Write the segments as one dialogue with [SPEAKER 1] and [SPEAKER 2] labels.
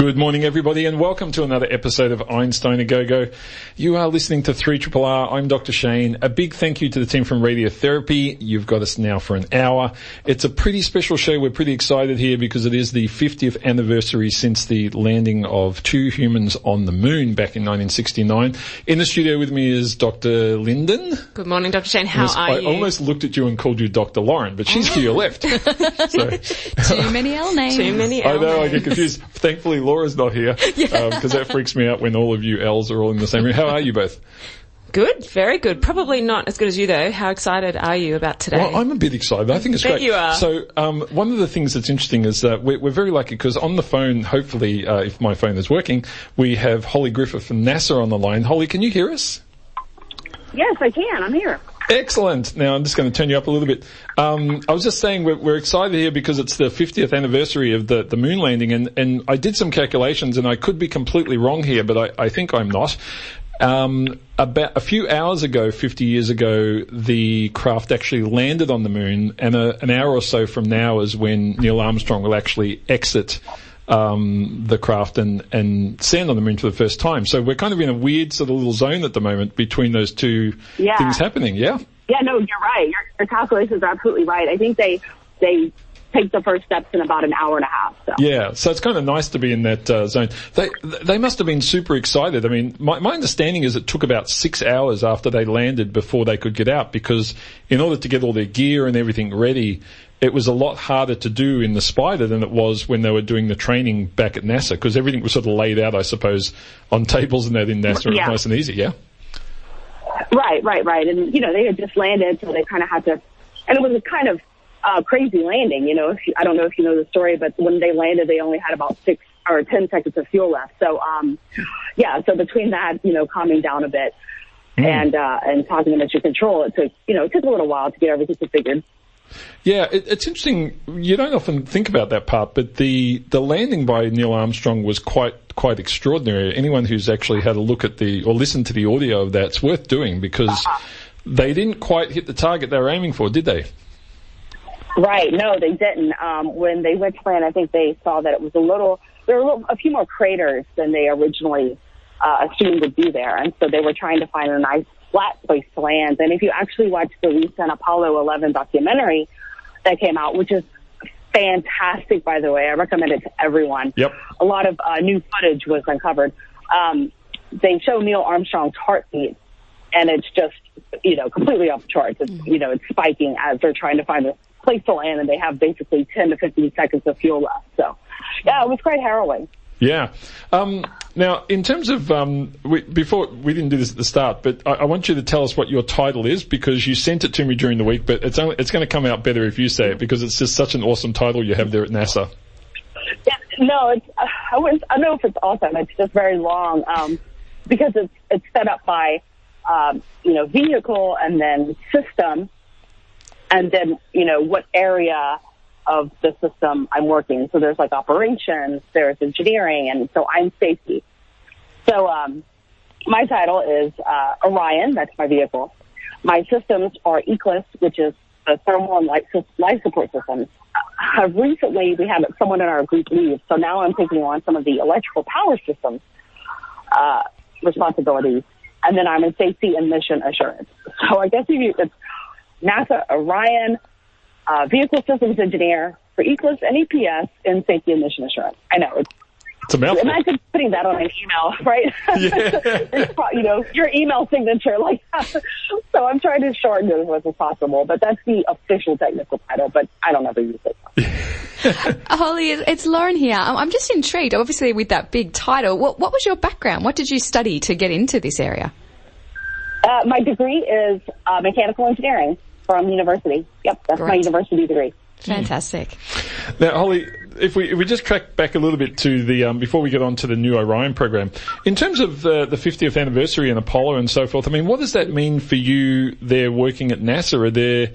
[SPEAKER 1] Good morning everybody and welcome to another episode of Einstein a Go-Go. You are listening to 3RRR. I'm Dr. Shane. A big thank you to the team from Radiotherapy. You've got us now for an hour. It's a pretty special show. We're pretty excited here because it is the 50th anniversary since the landing of two humans on the moon back in 1969. In the studio with me is Dr. Linden.
[SPEAKER 2] Good morning, Dr. Shane. How are
[SPEAKER 1] I
[SPEAKER 2] you?
[SPEAKER 1] I almost looked at you and called you Dr. Lauren, but she's to your left.
[SPEAKER 3] Too many L names.
[SPEAKER 2] Too many
[SPEAKER 1] I know, I get confused. Thankfully Laura's not here, because that freaks me out when all of you L's are all in the same room. How are you both?
[SPEAKER 2] Good, very good. Probably not as good as you though. How excited are you about today?
[SPEAKER 1] Well, I'm a bit excited. I think it's
[SPEAKER 2] Bet
[SPEAKER 1] great.
[SPEAKER 2] you are.
[SPEAKER 1] So, um, one of the things that's interesting is that we're, we're very lucky because on the phone, hopefully, uh, if my phone is working, we have Holly Griffith from NASA on the line. Holly, can you hear us?
[SPEAKER 4] Yes, I can. I'm here.
[SPEAKER 1] Excellent. Now I'm just going to turn you up a little bit. Um, I was just saying we're, we're excited here because it's the 50th anniversary of the, the moon landing, and, and I did some calculations, and I could be completely wrong here, but I, I think I'm not. Um, about a few hours ago, 50 years ago, the craft actually landed on the moon, and a, an hour or so from now is when Neil Armstrong will actually exit um, the craft and, and stand on the moon for the first time. So we're kind of in a weird sort of little zone at the moment between those two
[SPEAKER 4] Yeah.
[SPEAKER 1] things happening. Yeah.
[SPEAKER 4] Yeah, no, you're right. Your, your calculations are absolutely right. I think they they take the first steps in about an hour and a half. So
[SPEAKER 1] Yeah, so it's kind of nice to be in that uh, zone. They they must have been super excited. I mean, my my understanding is it took about six hours after they landed before they could get out because in order to get all their gear and everything ready, it was a lot harder to do in the Spider than it was when they were doing the training back at NASA because everything was sort of laid out, I suppose, on tables and that in NASA. It was
[SPEAKER 4] Yeah.
[SPEAKER 1] nice and easy. Yeah.
[SPEAKER 4] right, right, right. And you know they had just landed, so they kind of had to. And it was a kind of uh, crazy landing. You know, if you, I don't know if you know the story, but when they landed, they only had about six or ten seconds of fuel left. So um, yeah. So between that, you know, calming down a bit. And uh, and talking to Mission Control, it took you know it took a little while to get everything configured.
[SPEAKER 1] Yeah, it, it's interesting. You don't often think about that part, but the the landing by Neil Armstrong was quite quite extraordinary. Anyone who's actually had a look at the or listened to the audio of that's worth doing because they didn't quite hit the target they were aiming for, did they?
[SPEAKER 4] Right. No, they didn't. Um, when they went to land, I think they saw that it was a little, there were a, little, a few more craters than they originally uh, assumed would be there. And so they were trying to find a nice flat place to land. And if you actually watch the recent Apollo 11 documentary that came out, which is fantastic, by the way, I recommend it to everyone.
[SPEAKER 1] Yep.
[SPEAKER 4] A lot of uh, new footage was uncovered. Um, they show Neil Armstrong's heartbeat and it's just, you know, completely off the charts. It's, you know, it's spiking as they're trying to find a place to land and they have basically 10 to 15 seconds of fuel left. So, yeah, it was quite harrowing.
[SPEAKER 1] Yeah. Um, now, in terms of um, we, before we didn't do this at the start, but I, I want you to tell us what your title is because you sent it to me during the week. But it's only, it's going to come out better if you say it because it's just such an awesome title you have there at NASA.
[SPEAKER 4] Yeah, no, it's, uh, I, I don't know if it's awesome. It's just very long, um, because it's, it's set up by, um, you know, vehicle and then system and then, you know, what area of the system I'm working. So there's like operations, there's engineering, and so I'm safety. So, um, my title is, uh, Orion, that's my vehicle. My systems are ECLSS, which is the thermal and life, life support systems. Uh, recently, we had someone in our group leave, so now I'm taking on some of the electrical power systems uh, responsibilities, and then I'm in safety and mission assurance. So I guess if you, it's NASA Orion uh, Vehicle Systems Engineer for ECLSS and EPS in safety and mission assurance. I know it's
[SPEAKER 1] It's a mouthful.
[SPEAKER 4] Imagine putting that on an email, right?
[SPEAKER 1] Yeah.
[SPEAKER 4] you know, your email signature like that. So I'm trying to shorten it as much as possible, but that's the official technical title, but I don't ever use it.
[SPEAKER 3] Holly, it's it's Lauren here. I'm I'm just intrigued, obviously, with that big title. What, what was your background? What did you study to get into this area?
[SPEAKER 4] Uh, my degree is uh, mechanical engineering from university. Yep, that's my university degree.
[SPEAKER 3] Fantastic.
[SPEAKER 1] Now, Holly, if we if we just track back a little bit to the um, before we get on to the new Orion program, in terms of uh, the 50th anniversary and Apollo and so forth, I mean, what does that mean for you? There working at NASA, are there,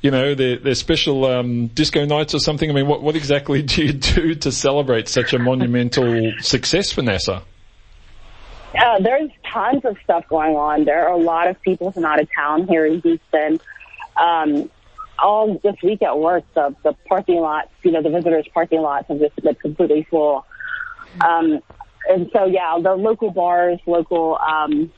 [SPEAKER 1] you know, there there special um, disco nights or something? I mean, what what exactly do you do to celebrate such a monumental success for NASA?
[SPEAKER 4] Uh, there's tons of stuff going on. There are a lot of people from out of town here in Houston. Um, all this week at work, the, the parking lots, you know, the visitors parking lots have just been completely full. Um, and so, yeah, the local bars, local, um,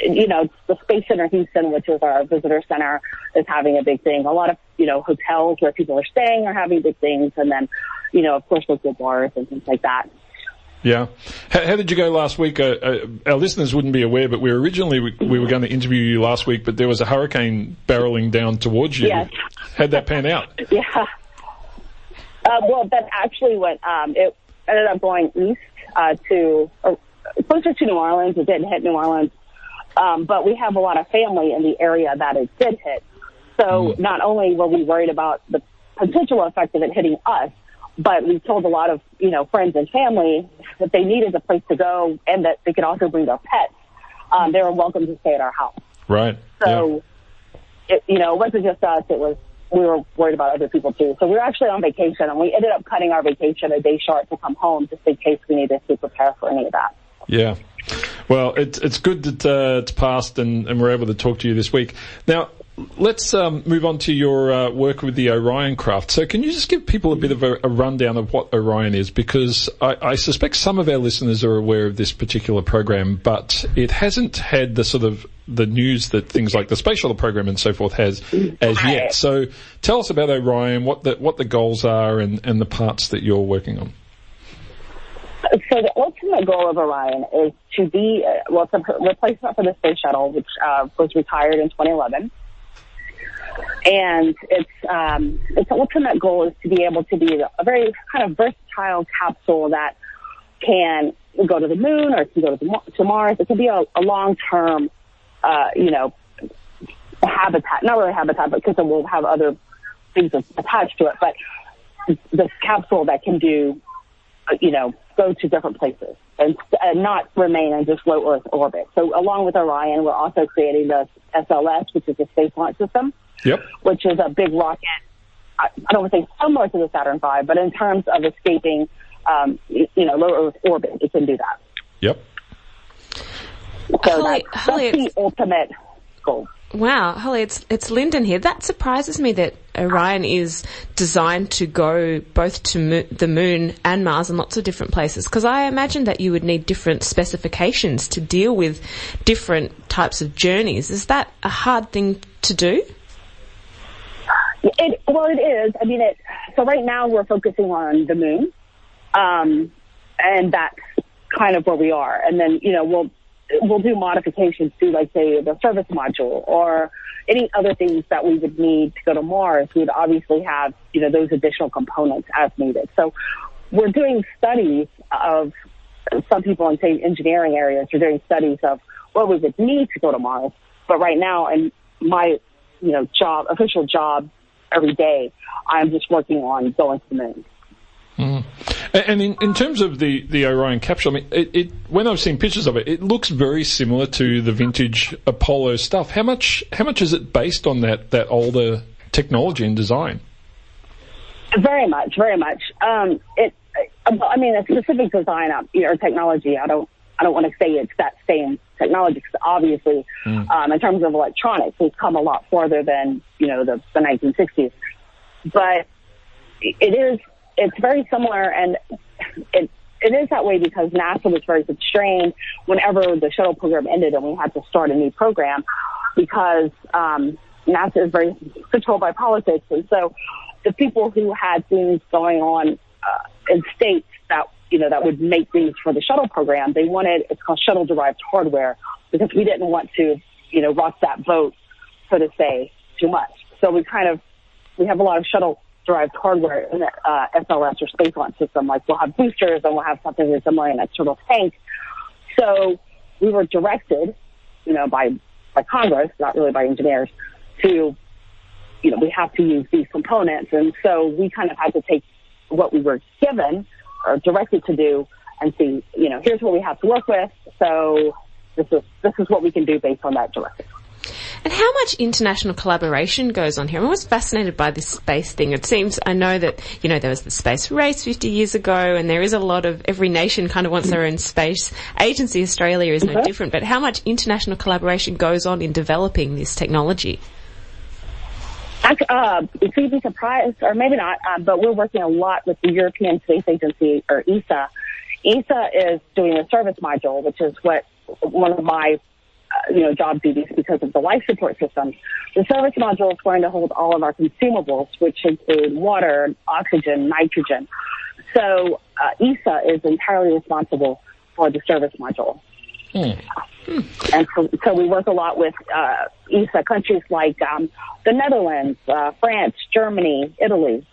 [SPEAKER 4] you know, the Space Center Houston, which is our visitor center, is having a big thing. A lot of, you know, hotels where people are staying are having big things. And then, you know, of course, local bars and things like that.
[SPEAKER 1] Yeah. How, how, did you go last week? Uh, uh, our listeners wouldn't be aware, but we were originally we, we, were going to interview you last week, but there was a hurricane barreling down towards you.
[SPEAKER 4] Yes.
[SPEAKER 1] How'd that pan out?
[SPEAKER 4] Yeah. Uh, well, that actually went. Um, it ended up going east uh, to uh, closer to New Orleans. It didn't hit New Orleans, um, but we have a lot of family in the area that it did hit. So mm. not only were we worried about the potential effect of it hitting us, but we told a lot of, you know, friends and family that they needed a place to go and that they could also bring their pets. Um, they were welcome to stay at our house.
[SPEAKER 1] Right.
[SPEAKER 4] So, yeah. it, you know, it wasn't just us. It was, we were worried about other people too. So we were actually on vacation and we ended up cutting our vacation a day short to come home just in case we needed to prepare for any of that.
[SPEAKER 1] Yeah. Well, it's it's good that uh, it's passed and, and we're able to talk to you this week. Now, let's um, move on to your uh, work with the Orion craft. So, can you just give people a bit of a, a rundown of what Orion is? Because I, I, suspect some of our listeners are aware of this particular program, but it hasn't had the sort of the news that things like the space shuttle program and so forth has as yet. So, tell us about Orion, what the what the goals are, and, and the parts that you're working on.
[SPEAKER 4] So the ultimate goal of Orion is to be, uh, well, it's a replacement for the space shuttle, which uh, was retired in 2011 and its um, its ultimate goal is to be able to be a very kind of versatile capsule that can go to the moon or it can go to, the, to Mars. It can be a, a long term, uh, you know, habitat. Not really habitat, but because it will have other things attached to it. But this capsule that can do, you know, go to different places and, and not remain in just low Earth orbit. So along with Orion, we're also creating the SLS, which is a space launch system
[SPEAKER 1] Yep.
[SPEAKER 4] Which is a big rocket. I, I don't want to say similar to the Saturn V, but in terms of escaping, um, you, you know, low Earth orbit, it can do that.
[SPEAKER 1] Yep.
[SPEAKER 4] So Holly, that's, Holly, that's the ultimate goal.
[SPEAKER 2] Wow, Holly, it's it's Linden here. That surprises me that Orion is designed to go both to mo- the moon and Mars and lots of different places. Because I imagine that you would need different specifications to deal with different types of journeys. Is that a hard thing to do?
[SPEAKER 4] It, well, it is. I mean, it. So right now we're focusing on the moon, um, and that's kind of where we are. And then you know we'll we'll do modifications to like say the service module or any other things that we would need to go to Mars. We would obviously have you know those additional components as needed. So we're doing studies of some people in say engineering areas are doing studies of what we would need to go to Mars. But right now, in my you know job official job every day. I'm just working on going to the moon.
[SPEAKER 1] Mm. And in, in terms of the, the Orion capsule, I mean, it, it, when I've seen pictures of it, it looks very similar to the vintage Apollo stuff. How much how much is it based on that that older technology and design?
[SPEAKER 4] Very much, very much. Um, it, I mean, a specific design or technology. I don't I don't want to say it's that same technology because obviously, mm. um, in terms of electronics, we've come a lot farther than you know the, the 1960s. But it is it's very similar, and it it is that way because NASA was very constrained whenever the shuttle program ended and we had to start a new program because um, NASA is very controlled by politics, and so the people who had things going on uh, in states that you know, that would make things for the shuttle program. They wanted, it's called shuttle derived hardware because we didn't want to, you know, rock that boat, so to say, too much. So we kind of, we have a lot of shuttle derived hardware in the uh, SLS or space launch system. Like we'll have boosters and we'll have something that's similar in a turtle tank. So we were directed, you know, by, by Congress, not really by engineers, to, you know, we have to use these components. And so we kind of had to take what we were given or directed to do and see, you know, here's what we have to work with. So this is, this is what we can do based on that directive.
[SPEAKER 2] And how much international collaboration goes on here? I'm always fascinated by this space thing. It seems, I know that, you know, there was the space race 50 years ago and there is a lot of, every nation kind of wants their own space agency. Australia is no different, but how much international collaboration goes on in developing this technology?
[SPEAKER 4] Uh, you'd be surprised, or maybe not, uh, but we're working a lot with the European Space Agency, or ESA. ESA is doing a service module, which is what one of my uh, you know, job duties because of the life support system. The service module is going to hold all of our consumables, which include water, oxygen, nitrogen. So uh, ESA is entirely responsible for the service module. Hmm. And so, so, we work a lot with uh, ESA countries like um, the Netherlands, uh, France, Germany, Italy,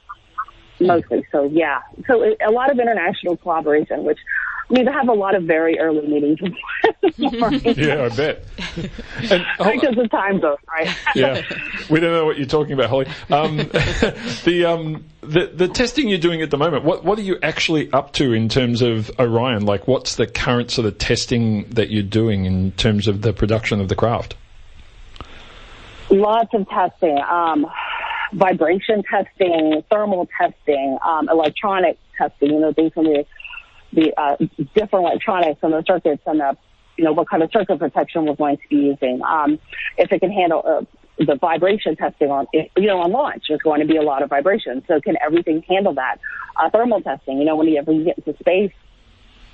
[SPEAKER 4] mostly. So yeah, so a lot of international collaboration, which we have a lot of very early meetings.
[SPEAKER 1] yeah, I bet.
[SPEAKER 4] And, because the time goes right.
[SPEAKER 1] yeah, we don't know what you're talking about, Holly. Um, the um, the the testing you're doing at the moment. What what are you actually up to in terms of Orion? Like, what's the current sort of testing that you're doing in terms of the production of the craft?
[SPEAKER 4] Lots of testing. Um, vibration testing, thermal testing, um, electronic testing, you know, things from the the uh, different electronics and the circuits and the, you know, what kind of circuit protection we're going to be using. Um, if it can handle uh, the vibration testing on, you know, on launch, there's going to be a lot of vibration. So can everything handle that? Uh, thermal testing, you know, when you, get into space,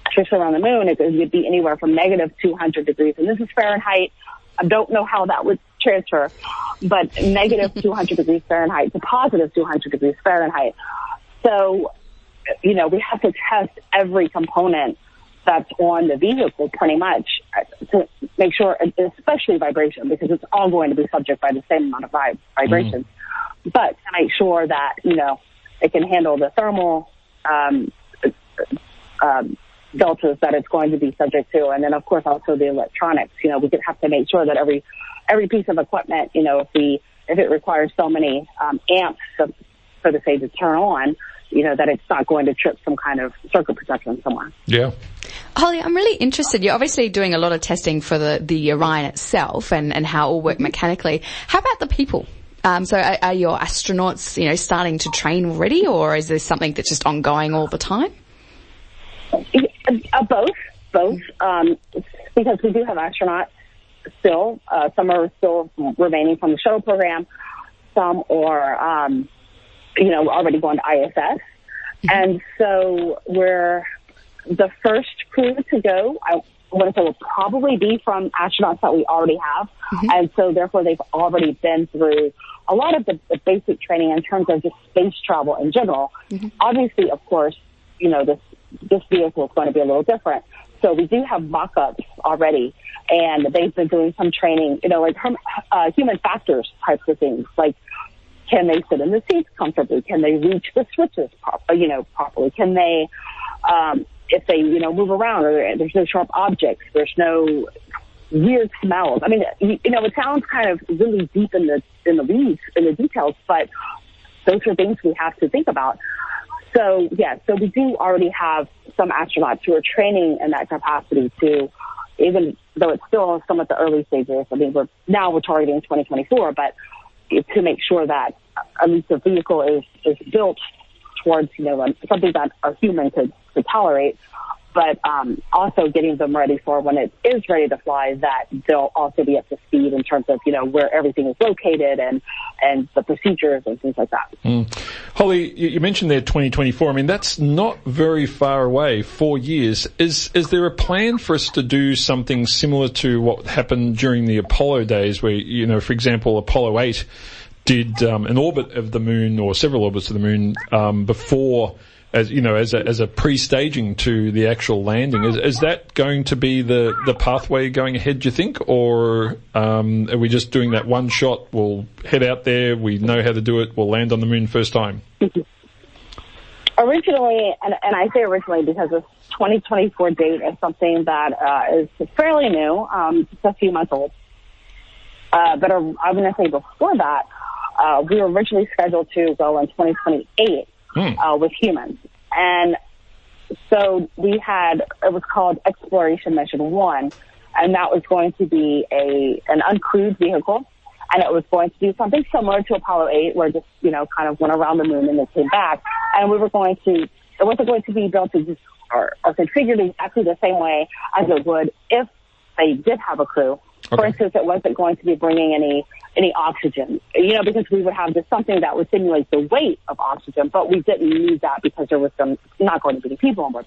[SPEAKER 4] especially around the moon, it could be anywhere from negative 200 degrees. And this is Fahrenheit. I don't know how that would transfer, but negative 200 degrees Fahrenheit to positive 200 degrees Fahrenheit. So you know, we have to test every component that's on the vehicle pretty much to make sure, especially vibration, because it's all going to be subject by the same amount of vibrations. Mm-hmm. But to make sure that, you know, it can handle the thermal, um, um, deltas that it's going to be subject to. And then of course also the electronics, you know, we could have to make sure that every, every piece of equipment, you know, if we, if it requires so many, um, amps for the say to turn on, you know, that it's not going to trip some kind of circuit protection somewhere.
[SPEAKER 1] Yeah.
[SPEAKER 3] Holly, I'm really interested. You're obviously doing a lot of testing for the, the Orion itself and, and how it will work mechanically. How about the people? Um, so are, are, your astronauts, you know, starting to train already or is this something that's just ongoing all the time?
[SPEAKER 4] Uh, both, both, um, because we do have astronauts still. Uh, some are still remaining from the shuttle program. Some are, um, you know, already going to ISS. Mm-hmm. And so we're the first crew to go. I want to say will probably be from astronauts that we already have. Mm-hmm. And so therefore they've already been through a lot of the, the basic training in terms of just space travel in general. Mm-hmm. Obviously, of course, you know, this, this vehicle is going to be a little different. So we do have mock-ups already, and they've been doing some training, you know, like uh, human factors types of things, like can they sit in the seats comfortably? Can they reach the switches, pro- you know, properly? Can they, um, if they, you know, move around or there's no sharp objects, there's no weird smells. I mean, you, you know, it sounds kind of really deep in the, in the weeds, in the details, but those are things we have to think about. So, yeah, so we do already have some astronauts who are training in that capacity to, even though it's still some at the early stages. I mean, we're now we're targeting 2024, but to make sure that at least the vehicle is, is built towards, you know, something that a human could, could tolerate, but um, also getting them ready for when it is ready to fly that they'll also be up to speed in terms of, you know, where everything is located and, and the procedures and things like that.
[SPEAKER 1] Mm. Holly, you mentioned there 2024. I mean, that's not very far away, four years. Is, is there a plan for us to do something similar to what happened during the Apollo days where, you know, for example, Apollo 8 did um, an orbit of the moon or several orbits of the moon um, before, as you know, as a, as a pre-staging to the actual landing. Is, is that going to be the, the pathway going ahead? Do you think, or um, are we just doing that one shot? We'll head out there. We know how to do it. We'll land on the moon first time.
[SPEAKER 4] Originally, and, and I say originally because this 2024 date is something that uh, is fairly new. Um, it's a few months old. Uh, but I'm going to say before that, uh, we were originally scheduled to go in 2028 hmm. uh, with humans. And so we had, it was called Exploration Mission 1, and that was going to be a an uncrewed vehicle and it was going to do something similar to Apollo 8, where just, you know, kind of went around the moon and then came back. And we were going to, it wasn't going to be built to just, or, or configured exactly the same way as it would if they did have a crew. For instance, it wasn't going to be bringing any, any oxygen, you know, because we would have just something that would simulate the weight of oxygen, but we didn't need that because there was some, not going to be any people on board.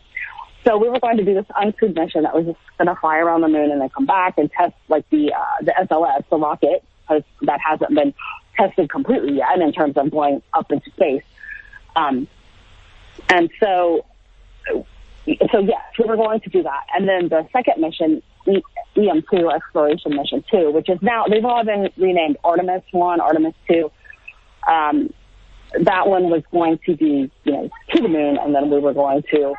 [SPEAKER 4] So we were going to do this uncrewed mission that was just going to fly around the moon and then come back and test like the uh, the SLS, the rocket, because that hasn't been tested completely yet in terms of going up into space. Um, and so, so yes, we were going to do that. And then the second mission, E- EM2 exploration mission two, which is now they've all been renamed Artemis one, Artemis two. Um, that one was going to be, you know, to the moon, and then we were going to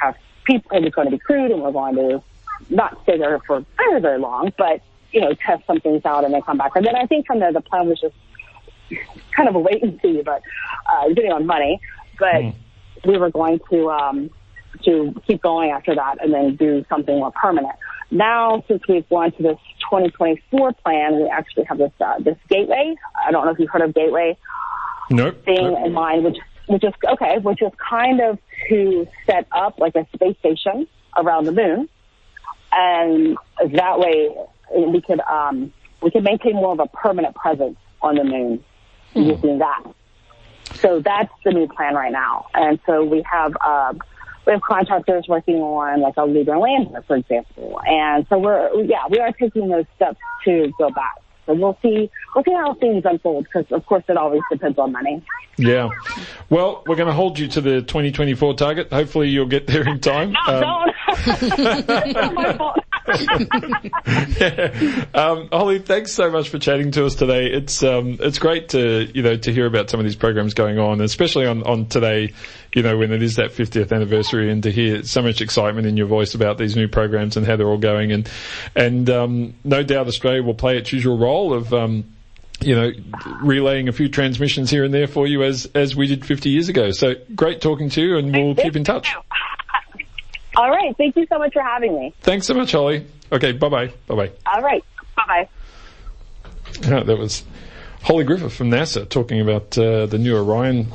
[SPEAKER 4] have people. It was going to be crewed, and we're going to not stay there for very, very long, but you know, test some things out and then come back. And then I think from there, the plan was just kind of a wait and see, but uh, depending on money. But we were going to um, to keep going after that, and then do something more permanent. Now, since we've gone to this 2024 plan, we actually have this uh, this gateway. I don't know if you've heard of gateway
[SPEAKER 1] Nope.
[SPEAKER 4] thing in mind, which which is okay, which is kind of to set up like a space station around the moon, and that way we could um, we could maintain more of a permanent presence on the moon using that. So that's the new plan right now, and so we have uh, we have contractors working on like a lunar lander, for example, and so we're yeah we are taking those steps to go back. So we'll see we'll see how things unfold because of course it always depends on money.
[SPEAKER 1] Yeah. Well, we're going to hold you to the 2024 target. Hopefully you'll get there in time. Um,
[SPEAKER 4] Don't. It's not my fault.
[SPEAKER 1] um, Holly, thanks so much for chatting to us today. It's um, it's great to you know to hear about some of these programs going on, especially on on today. You know when it is that 50th anniversary, and to hear so much excitement in your voice about these new programs and how they're all going, and and um, no doubt Australia will play its usual role of. Um, you know, relaying a few transmissions here and there for you as as we did 50 years ago. So great talking to you, and we'll keep in touch.
[SPEAKER 4] All right. Thank you so much for having me.
[SPEAKER 1] Thanks so much, Holly. Okay, bye bye, bye bye.
[SPEAKER 4] All right. Bye bye.
[SPEAKER 1] Yeah, that was Holly Griffith from NASA talking about uh, the new Orion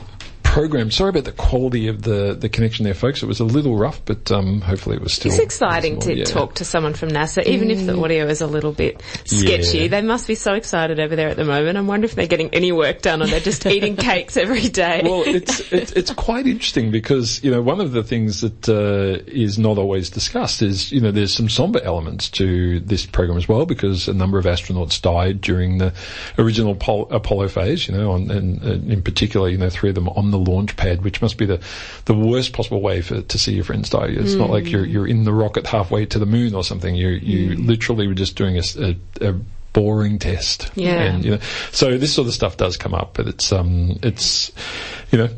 [SPEAKER 1] program. Sorry about the quality of the, the connection there, folks. It was a little rough, but um, hopefully it was still.
[SPEAKER 2] It's exciting to.
[SPEAKER 1] Yeah.
[SPEAKER 2] talk to someone from NASA, even if the audio is a little bit sketchy.
[SPEAKER 1] Yeah.
[SPEAKER 2] They must be so excited over there at the moment. I wonder if they're getting any work done or they're just eating cakes every day.
[SPEAKER 1] Well, it's, it's it's quite interesting because you know one of the things that uh, is not always discussed is you know there's some somber elements to this program as well because a number of astronauts died during the original Apollo, Apollo phase. You know, on, and, and in particular, you know, three of them on the launch pad, which must be the the worst possible way for to see your friends die. It's not like you're you're in the rocket halfway to the moon or something. You you literally were just doing a a boring test.
[SPEAKER 2] Yeah.
[SPEAKER 1] And, you know, so this sort of stuff does come up, but it's um, it's, you know,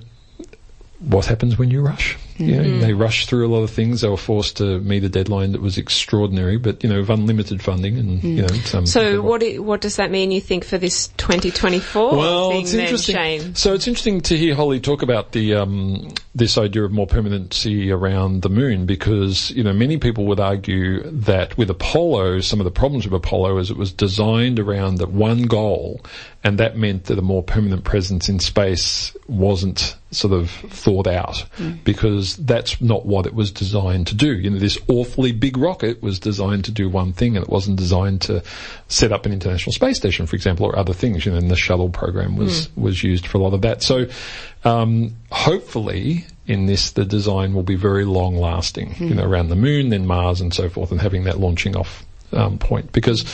[SPEAKER 1] what happens when you rush? You know, mm-hmm. they rushed through a lot of things. They were forced to meet a deadline that was extraordinary, but you know, of unlimited funding and you know, mm. some.
[SPEAKER 2] so what do, what does that mean? You think for this 2024
[SPEAKER 1] Well, it's interesting. So it's interesting to hear Holly talk about the um, this idea of more permanency around the moon because you know many people would argue that with Apollo, some of the problems with Apollo is it was designed around that one goal, and that meant that a more permanent presence in space wasn't sort of thought out mm. because that's not what it was designed to do. You know, this awfully big rocket was designed to do one thing and it wasn't designed to set up an international space station, for example, or other things. You know, and the shuttle program was, was used for a lot of that. So, um, hopefully in this, the design will be very long lasting, you know, around the moon, then Mars and so forth and having that launching off um, point because,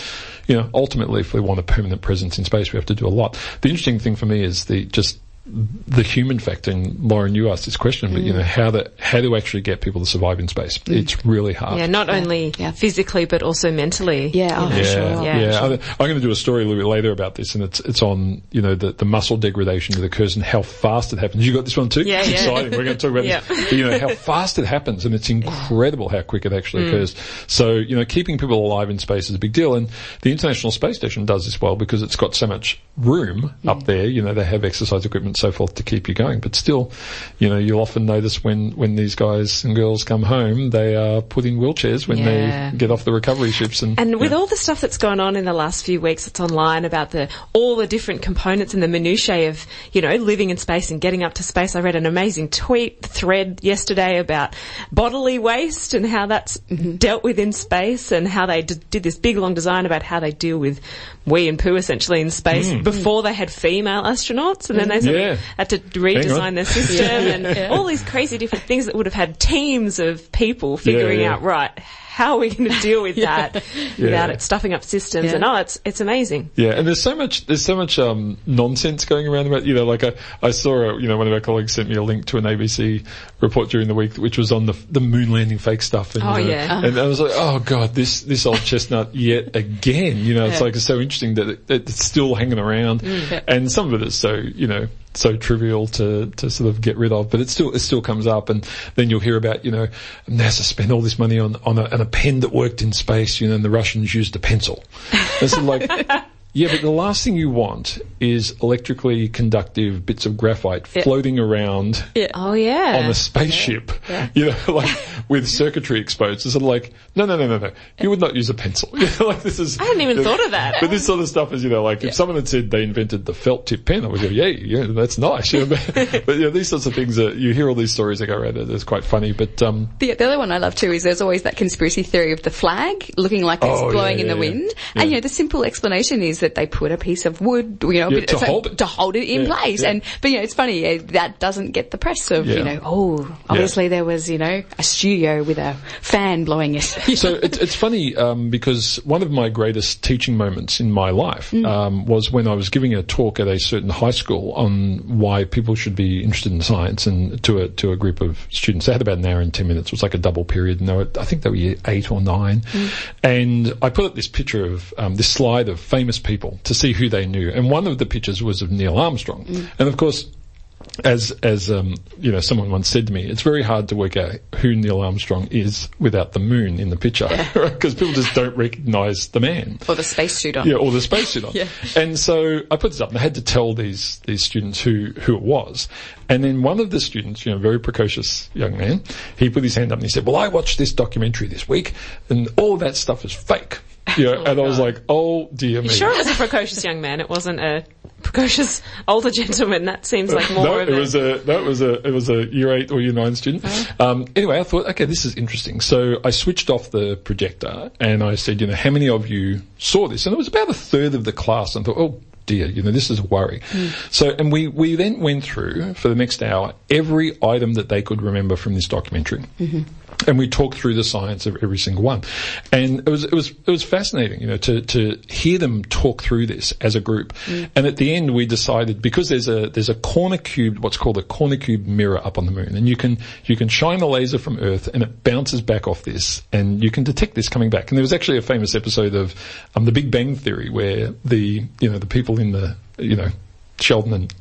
[SPEAKER 1] you know, ultimately if we want a permanent presence in space, we have to do a lot. The interesting thing for me is the just the human factor. And Lauren, you asked this question, but you know, mm. how to how to actually get people to survive in space. Mm. It's really hard.
[SPEAKER 2] Yeah, not only
[SPEAKER 3] Yeah.
[SPEAKER 2] physically but also mentally.
[SPEAKER 3] Yeah, oh,
[SPEAKER 2] you
[SPEAKER 3] for
[SPEAKER 1] Yeah,
[SPEAKER 3] sure.
[SPEAKER 2] Yeah,
[SPEAKER 1] yeah.
[SPEAKER 2] sure.
[SPEAKER 1] I'm, I'm going to do a story a little bit later about this, and it's it's on you know the, the muscle degradation that occurs and how fast it happens. You got this one too?
[SPEAKER 2] Yeah,
[SPEAKER 1] it's
[SPEAKER 2] yeah.
[SPEAKER 1] exciting. We're going to talk about
[SPEAKER 2] Yeah.
[SPEAKER 1] this. But, you know how fast it happens, and it's incredible how quick it actually mm. occurs. So you know, keeping people alive in space is a big deal, and the International Space Station does this well because it's got so much room up there. You know, they have exercise equipment and so forth to keep you going. But still, you know, you'll often notice when, when these guys and girls come home, they are put in wheelchairs when
[SPEAKER 2] Yeah.
[SPEAKER 1] they get off the recovery ships. And,
[SPEAKER 2] And with
[SPEAKER 1] yeah.
[SPEAKER 2] all the stuff that's gone on in the last few weeks, it's online about the all the different components and the minutiae of you know living in space and getting up to space. I read an amazing tweet thread yesterday about bodily waste and how that's
[SPEAKER 1] Mm-hmm.
[SPEAKER 2] dealt with in space and how they d- did this big long design about how they deal with wee and poo essentially in space before they had female astronauts and then they sort
[SPEAKER 1] Mm. Yeah.
[SPEAKER 2] had to redesign their system and all these crazy different things that would have had teams of people figuring out right how are we going to deal with that? Without
[SPEAKER 1] Yeah.
[SPEAKER 2] it stuffing up systems
[SPEAKER 3] Yeah.
[SPEAKER 2] and oh it's it's amazing.
[SPEAKER 1] Yeah, and there's so much there's so much um, nonsense going around about you know like I, I saw a, you know one of our colleagues sent me a link to an ABC report during the week which was on the the moon landing fake stuff. And
[SPEAKER 2] Oh,
[SPEAKER 1] you know,
[SPEAKER 2] yeah. Uh-huh.
[SPEAKER 1] and I was like oh god this this old chestnut yet again. You know it's like it's so interesting that it, it's still hanging around. Mm. And some of it is so you know so trivial to, to sort of get rid of, but it still, it still comes up. And then you'll hear about, you know, NASA spent all this money on, on a, a pen that worked in space, you know, and the Russians used a pencil. It's like, yeah, but the last thing you want is electrically conductive bits of graphite floating around
[SPEAKER 2] oh yeah
[SPEAKER 1] on a spaceship, you know, like with circuitry exposed. It's sort of like, no, no, no, no, no. You would not use a pencil. Like this is.
[SPEAKER 2] I hadn't even thought of that.
[SPEAKER 1] But this sort of stuff is, you know, like if someone had said they invented the felt tip pen, I would go, yeah, yeah, that's nice. You know, but, but you know, these sorts of things that you hear all these stories that go around. It's quite funny, but um,
[SPEAKER 3] The, the other one I love too is there's always that conspiracy theory of the flag looking like it's
[SPEAKER 1] Oh, yeah,
[SPEAKER 3] blowing in the
[SPEAKER 1] yeah.
[SPEAKER 3] wind.
[SPEAKER 1] Yeah.
[SPEAKER 3] And you know, the simple explanation is that they put a piece of wood, you know,
[SPEAKER 1] Yeah, to
[SPEAKER 3] so-
[SPEAKER 1] hold it.
[SPEAKER 3] to hold it in
[SPEAKER 1] Yeah,
[SPEAKER 3] place.
[SPEAKER 1] yeah.
[SPEAKER 3] And, but you know, it's funny, that doesn't get the press of, you know, oh, obviously there was, you know, a studio with a fan blowing it.
[SPEAKER 1] so it's, it's funny um, because one of my greatest teaching moments in my life um, was when I was giving a talk at a certain high school on why people should be interested in science, and to a to a group of students. They had about an hour and ten minutes. It was like a double period, and they were, I think they were eight or nine. And I put up this picture of um, this slide of famous people to see who they knew, and one of the pictures was of Neil Armstrong, and of course as as um, you know, someone once said to me, it's very hard to work out who Neil Armstrong is without the moon in the picture, because people just don't recognise the man.
[SPEAKER 3] or the spacesuit on.
[SPEAKER 1] Yeah, or the spacesuit on.
[SPEAKER 3] Yeah.
[SPEAKER 1] And so I put this up, and I had to tell these these students who who it was. And then one of the students, you know, very precocious young man, he put his hand up and he said, "Well, I watched this documentary this week, and all that stuff is fake." You know, and I was like, "Oh dear me."
[SPEAKER 2] sure it was a precocious young man it wasn't a precocious older gentleman that seems like more
[SPEAKER 1] no, it was a it was a it was a year eight or year nine student. Um, anyway, I thought, okay, this is interesting. So I switched off the projector and I said, you know, how many of you saw this? And it was about a third of the class. And I thought, oh dear, you know, this is a worry. So, and we we then went through for the next hour every item that they could remember from this documentary. And we talked through the science of every single one, and it was it was it was fascinating, you know, to to hear them talk through this as a group. And at the end, we decided because there's a there's a corner cube, what's called a corner cube mirror up on the moon, and you can you can shine a laser from Earth, and it bounces back off this, and you can detect this coming back. And there was actually a famous episode of um, the Big Bang Theory where the you know the people in the you know Sheldon and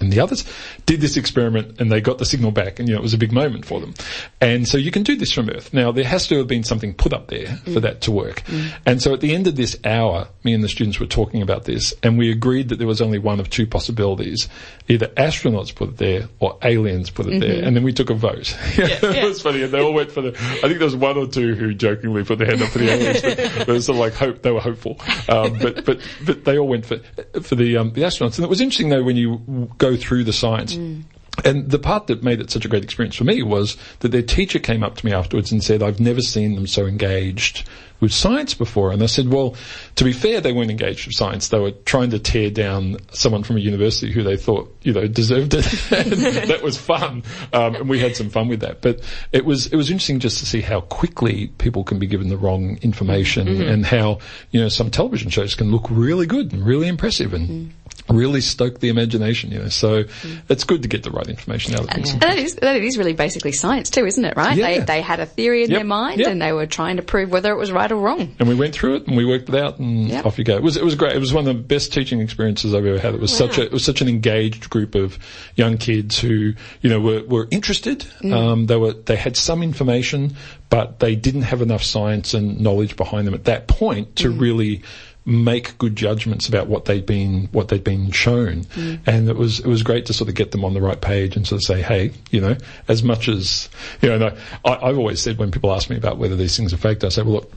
[SPEAKER 1] and the others did this experiment and they got the signal back and you know it was a big moment for them. And so you can do this from earth. Now there has to have been something put up there for that to work. And so at the end of this hour me and the students were talking about this and we agreed that there was only one of two possibilities. Either astronauts put it there or aliens put it there. And then we took a vote. It was funny. And they all went for the i think there was one or two who jokingly put their hand up for the aliens but it was sort of like hope they were hopeful. Um, but but but they all went for for the um, the astronauts. And it was interesting though when you go through the science. Mm. And the part that made it such a great experience for me was that their teacher came up to me afterwards and said, I've never seen them so engaged with science before. And I said, well, to be fair, they weren't engaged with science. They were trying to tear down someone from a university who they thought, you know, deserved it. and that was fun. Um, and we had some fun with that. But it was, it was interesting just to see how quickly people can be given the wrong information mm-hmm. and how, you know, some television shows can look really good and really impressive and mm-hmm. really stoke the imagination, you know. So mm-hmm. it's good to get the right information out of things.
[SPEAKER 3] And that is, that it is really basically science too, isn't it, right?
[SPEAKER 1] Yeah.
[SPEAKER 3] They, they had a theory in
[SPEAKER 1] Yep.
[SPEAKER 3] their mind
[SPEAKER 1] Yep.
[SPEAKER 3] and they were trying to prove whether it was right or wrong.
[SPEAKER 1] And we went through it and we worked it out and
[SPEAKER 3] Yep.
[SPEAKER 1] off you go. It was, it was great. It was one of the best teaching experiences I've ever had. It was such a, it was such an engaged group of young kids who, you know, were, were interested. Um, they were, they had some information, but they didn't have enough science and knowledge behind them at that point to really make good judgments about what they'd been what they'd been shown, mm. and it was it was great to sort of get them on the right page and sort of say, hey, you know, as much as you know, I, I've always said when people ask me about whether these things are faked, I say, well, look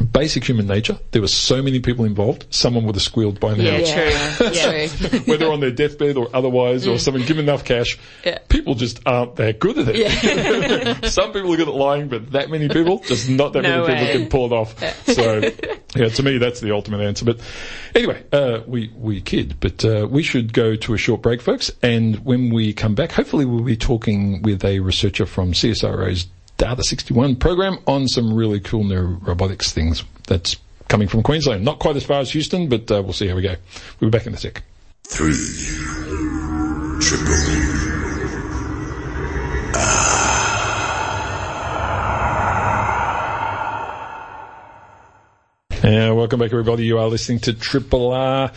[SPEAKER 1] basic human nature. There were so many people involved. Someone would have squealed by now.
[SPEAKER 2] Yeah, true.
[SPEAKER 3] yeah.
[SPEAKER 1] Whether on their deathbed or otherwise, mm. or someone given enough cash. Yeah. People just aren't that good at it. Yeah. Some people are good at lying, but that many people, just not that no many way. people can pull it off. Yeah. So, yeah, to me, that's the ultimate answer. But anyway, uh, we, we kid, but, uh, we should go to a short break, folks. And when we come back, hopefully we'll be talking with a researcher from CSIRO's Data 61 program on some really cool new robotics things that's coming from Queensland. Not quite as far as Houston, but uh, we'll see how we go. We'll be back in a sec.
[SPEAKER 5] Three. Triple.
[SPEAKER 1] Uh, welcome back everybody. You are listening to Triple R.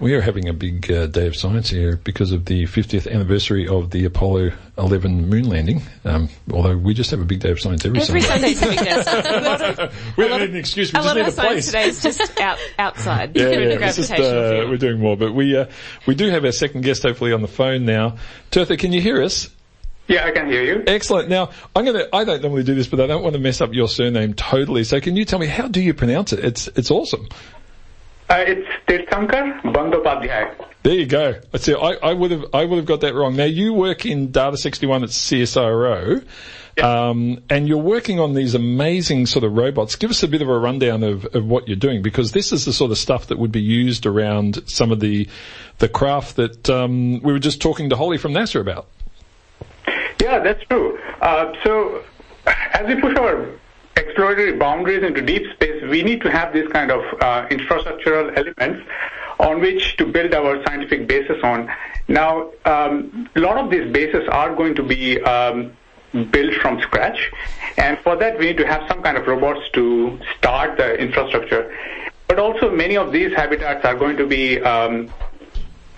[SPEAKER 1] We are having a big uh, day of science here because of the 50th anniversary of the Apollo 11 moon landing. Um, although we just have a big day of science every,
[SPEAKER 2] every
[SPEAKER 1] Sunday.
[SPEAKER 2] Sunday's a big day of science.
[SPEAKER 1] we don't need an excuse. We
[SPEAKER 2] a
[SPEAKER 1] just
[SPEAKER 2] lot
[SPEAKER 1] need
[SPEAKER 2] of
[SPEAKER 1] a
[SPEAKER 2] science
[SPEAKER 1] place.
[SPEAKER 2] today is just out, outside.
[SPEAKER 1] yeah, yeah. Just, uh, we're doing more, but we uh, we do have our second guest hopefully on the phone now. Tirtha, can you hear us?
[SPEAKER 6] Yeah, I can hear you.
[SPEAKER 1] Excellent. Now, I'm gonna, I don't normally do this, but I don't want to mess up your surname totally. So can you tell me, how do you pronounce it? It's, it's awesome.
[SPEAKER 6] Uh, it's Tirthankar Bandyopadhyay.
[SPEAKER 1] There you go. Let's see. I, I would have, I would have got that wrong. Now you work in Data 61 at CSIRO. Um, and you're working on these amazing sort of robots. Give us a bit of a rundown of, of what you're doing because this is the sort of stuff that would be used around some of the the craft that um, we were just talking to Holly from NASA about.
[SPEAKER 6] Yeah, that's true. Uh, so as we push our exploratory boundaries into deep space, we need to have this kind of uh, infrastructural elements on which to build our scientific basis on. Now, um, a lot of these bases are going to be um, built from scratch, and for that we need to have some kind of robots to start the infrastructure. But also many of these habitats are going to be um,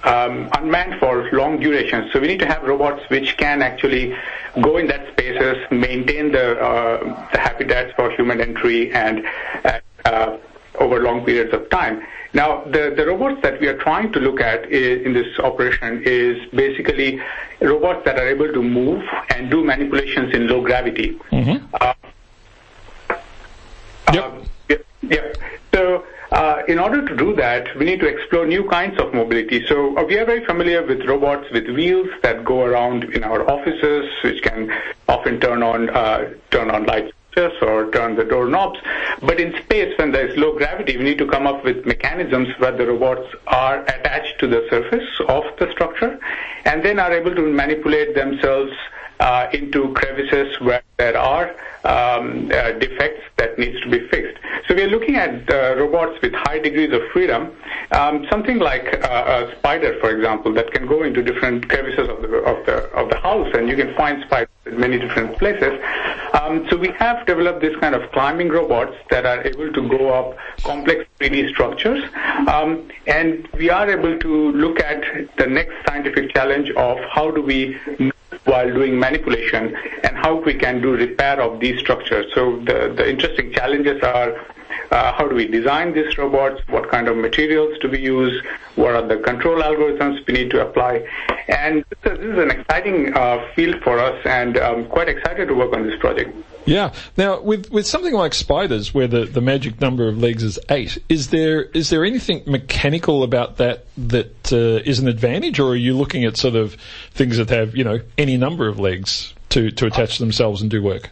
[SPEAKER 6] unmanned for long durations. So we need to have robots which can actually go in that spaces, maintain the, uh, the habitats for human entry and uh, over long periods of time. Now, the, the robots that we are trying to look at is, in this operation is basically robots that are able to move and do manipulations in low gravity.
[SPEAKER 1] Mm-hmm. Uh, yep.
[SPEAKER 6] Uh, in order to do that, we need to explore new kinds of mobility. So uh, we are very familiar with robots with wheels that go around in our offices, which can often turn on uh, turn on lights or turn the doorknobs. But in space, when there is low gravity, we need to come up with mechanisms where the robots are attached to the surface of the structure and then are able to manipulate themselves into crevices where there are um, uh, defects that needs to be fixed. So we are looking at uh, robots with high degrees of freedom, um, something like uh, a spider, for example, that can go into different crevices of the of the of the house, and you can find spiders in many different places. Um, so we have developed this kind of climbing robots that are able to go up complex 3D structures, and we are able to look at the next scientific challenge of how do we while doing manipulation and how we can do repair of these structures. So the, the interesting challenges are uh, how do we design these robots? What kind of materials do we use? What are the control algorithms we need to apply? And this is, an exciting uh, field for us, and I'm quite excited to work on this project.
[SPEAKER 1] Yeah. Now, with with something like spiders, where the, the magic number of legs is eight, is there is there anything mechanical about that that uh, is an advantage, or are you looking at sort of things that have you know any number of legs to to attach themselves and do work?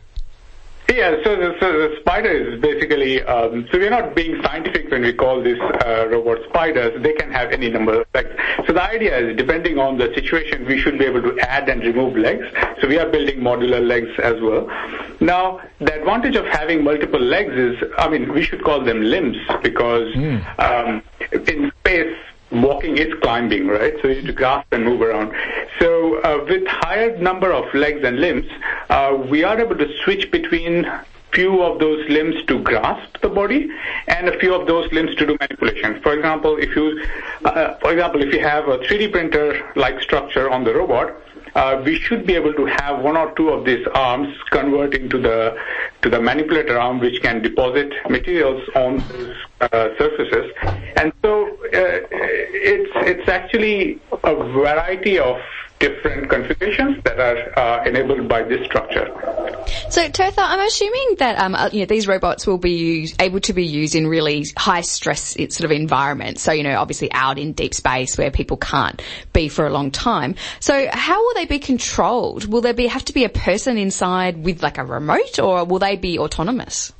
[SPEAKER 6] Yeah, so the, so the spider is basically, um, so we're not being scientific when we call these uh, robot spiders. They can have any number of legs. So the idea is, depending on the situation, we should be able to add and remove legs. So we are building modular legs as well. Now, the advantage of having multiple legs is, I mean, we should call them limbs because mm. um, in space, walking is climbing, right? So you need to grasp and move around. So uh, with higher number of legs and limbs, uh, we are able to switch between few of those limbs to grasp the body and a few of those limbs to do manipulation. For example, if you, uh, for example, if you have a 3D printer like structure on the robot, uh, we should be able to have one or two of these arms convert into the to the manipulator arm, which can deposit materials on those uh, surfaces. And so uh, it's it's actually a variety of different configurations that are uh, enabled by this structure.
[SPEAKER 3] So, Tirtha, I'm assuming that um, uh, you know these robots will be used, able to be used in really high stress sort of environments. So, you know, obviously out in deep space where people can't be for a long time. So, how will they be controlled? Will there be have to be a person inside with like a remote, or will they be autonomous?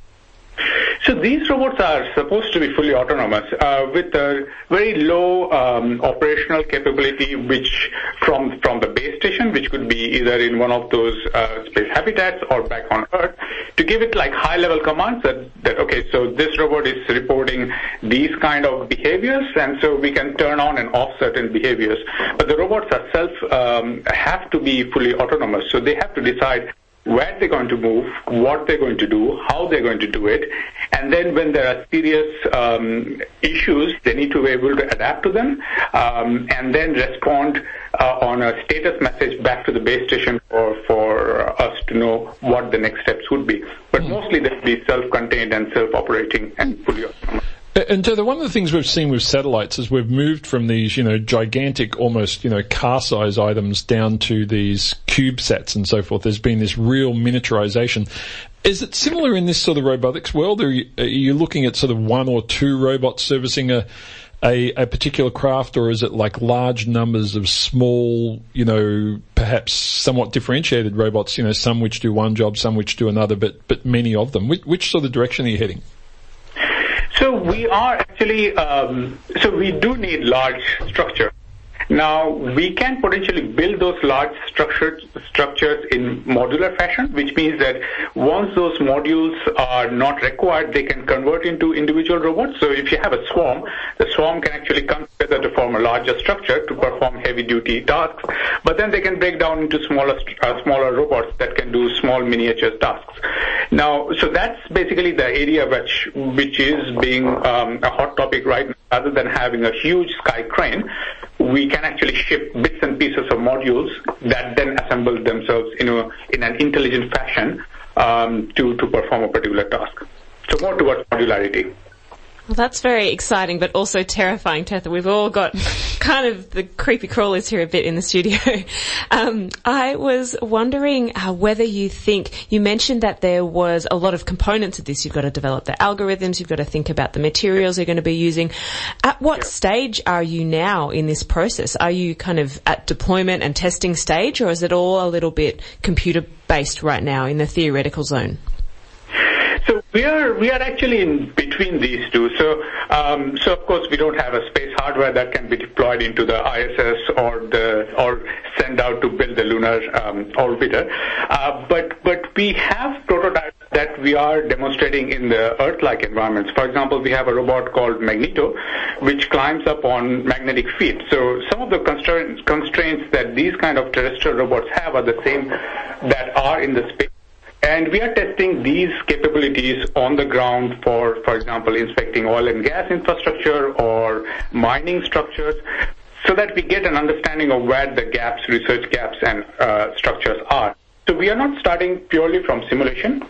[SPEAKER 6] So these robots are supposed to be fully autonomous uh, with a very low um, operational capability, which from from the base station, which could be either in one of those uh, space habitats or back on Earth, to give it like high-level commands that that okay, so this robot is reporting these kind of behaviors, and so we can turn on and off certain behaviors. But the robots themselves um, have to be fully autonomous, so they have to decide where they're going to move, what they're going to do, how they're going to do it, and then when there are serious um, issues, they need to be able to adapt to them um, and then respond uh, on a status message back to the base station for, for us to know what the next steps would be. But mm. mostly they'll be self-contained and self-operating and fully autonomous.
[SPEAKER 1] And so one of the things we've seen with satellites is we've moved from these, you know, gigantic, almost, you know, car size items down to these CubeSats and so forth. There's been this real miniaturization. Is it similar in this sort of robotics world? Are you, are you looking at sort of one or two robots servicing a, a, a, particular craft, or is it like large numbers of small, you know, perhaps somewhat differentiated robots? You know, some which do one job, some which do another, but but many of them. Which, which sort of direction are you heading?
[SPEAKER 6] We are actually, um, so we do need large structure. Now, we can potentially build those large structured structures in modular fashion, which means that once those modules are not required, they can convert into individual robots. So if you have a swarm, the swarm can actually come together to form a larger structure to perform heavy-duty tasks, but then they can break down into smaller, uh, smaller robots that can do small miniature tasks. Now, so that's basically the area which, which is being um, a hot topic right now. Rather than having a huge sky crane, we can actually ship bits and pieces of modules that then assemble themselves in, a, in an intelligent fashion um, to, to perform a particular task. So more towards modularity.
[SPEAKER 2] Well, that's very exciting, but also terrifying, Tirtha. We've all got kind of the creepy crawlers here a bit in the studio. Um, I was wondering uh, whether you think, you mentioned that there was a lot of components of this. You've got to develop the algorithms, you've got to think about the materials you're going to be using. At what yeah. stage are you now in this process? Are you kind of at deployment and testing stage, or is it all a little bit computer based right now in the theoretical zone?
[SPEAKER 6] So we are we are actually in between these two. So um, so of course we don't have a space hardware that can be deployed into the ISS or the or send out to build the lunar um, orbiter. Uh, but but we have prototypes that we are demonstrating in the Earth-like environments. For example, we have a robot called Magneto, which climbs up on magnetic feet. So some of the constraints constraints that these kind of terrestrial robots have are the same that are in the space we are testing these capabilities on the ground for, for example, inspecting oil and gas infrastructure or mining structures so that we get an understanding of where the gaps, research gaps and uh, structures are. So we are not starting purely from simulation.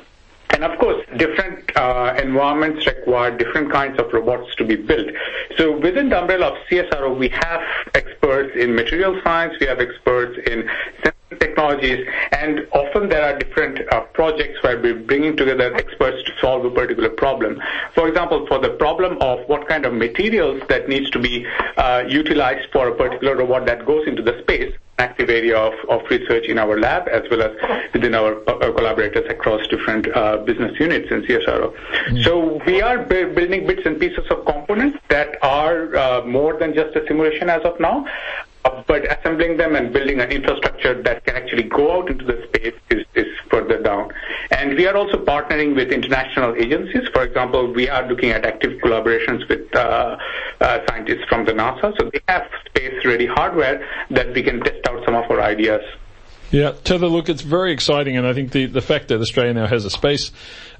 [SPEAKER 6] And of course, different uh, environments require different kinds of robots to be built. So within the umbrella of CSIRO, we have experts in material science, we have experts in technologies, and often there are different uh, projects where we're bringing together experts to solve a particular problem. For example, for the problem of what kind of materials that needs to be uh, utilized for a particular robot that goes into the space, active area of, of research in our lab as well as within our uh, collaborators across different uh, business units in CSIRO. Mm. So we are building bits and pieces of components that are uh, more than just a simulation as of now, but assembling them and building an infrastructure that can actually go out into the space is further down. And we are also partnering with international agencies. For example, we are looking at active collaborations with uh, uh, scientists from the NASA. So they have space-ready hardware that we can test out some of our ideas.
[SPEAKER 1] Yeah, Tirtha, look, it's very exciting, and I think the, the fact that Australia now has a space,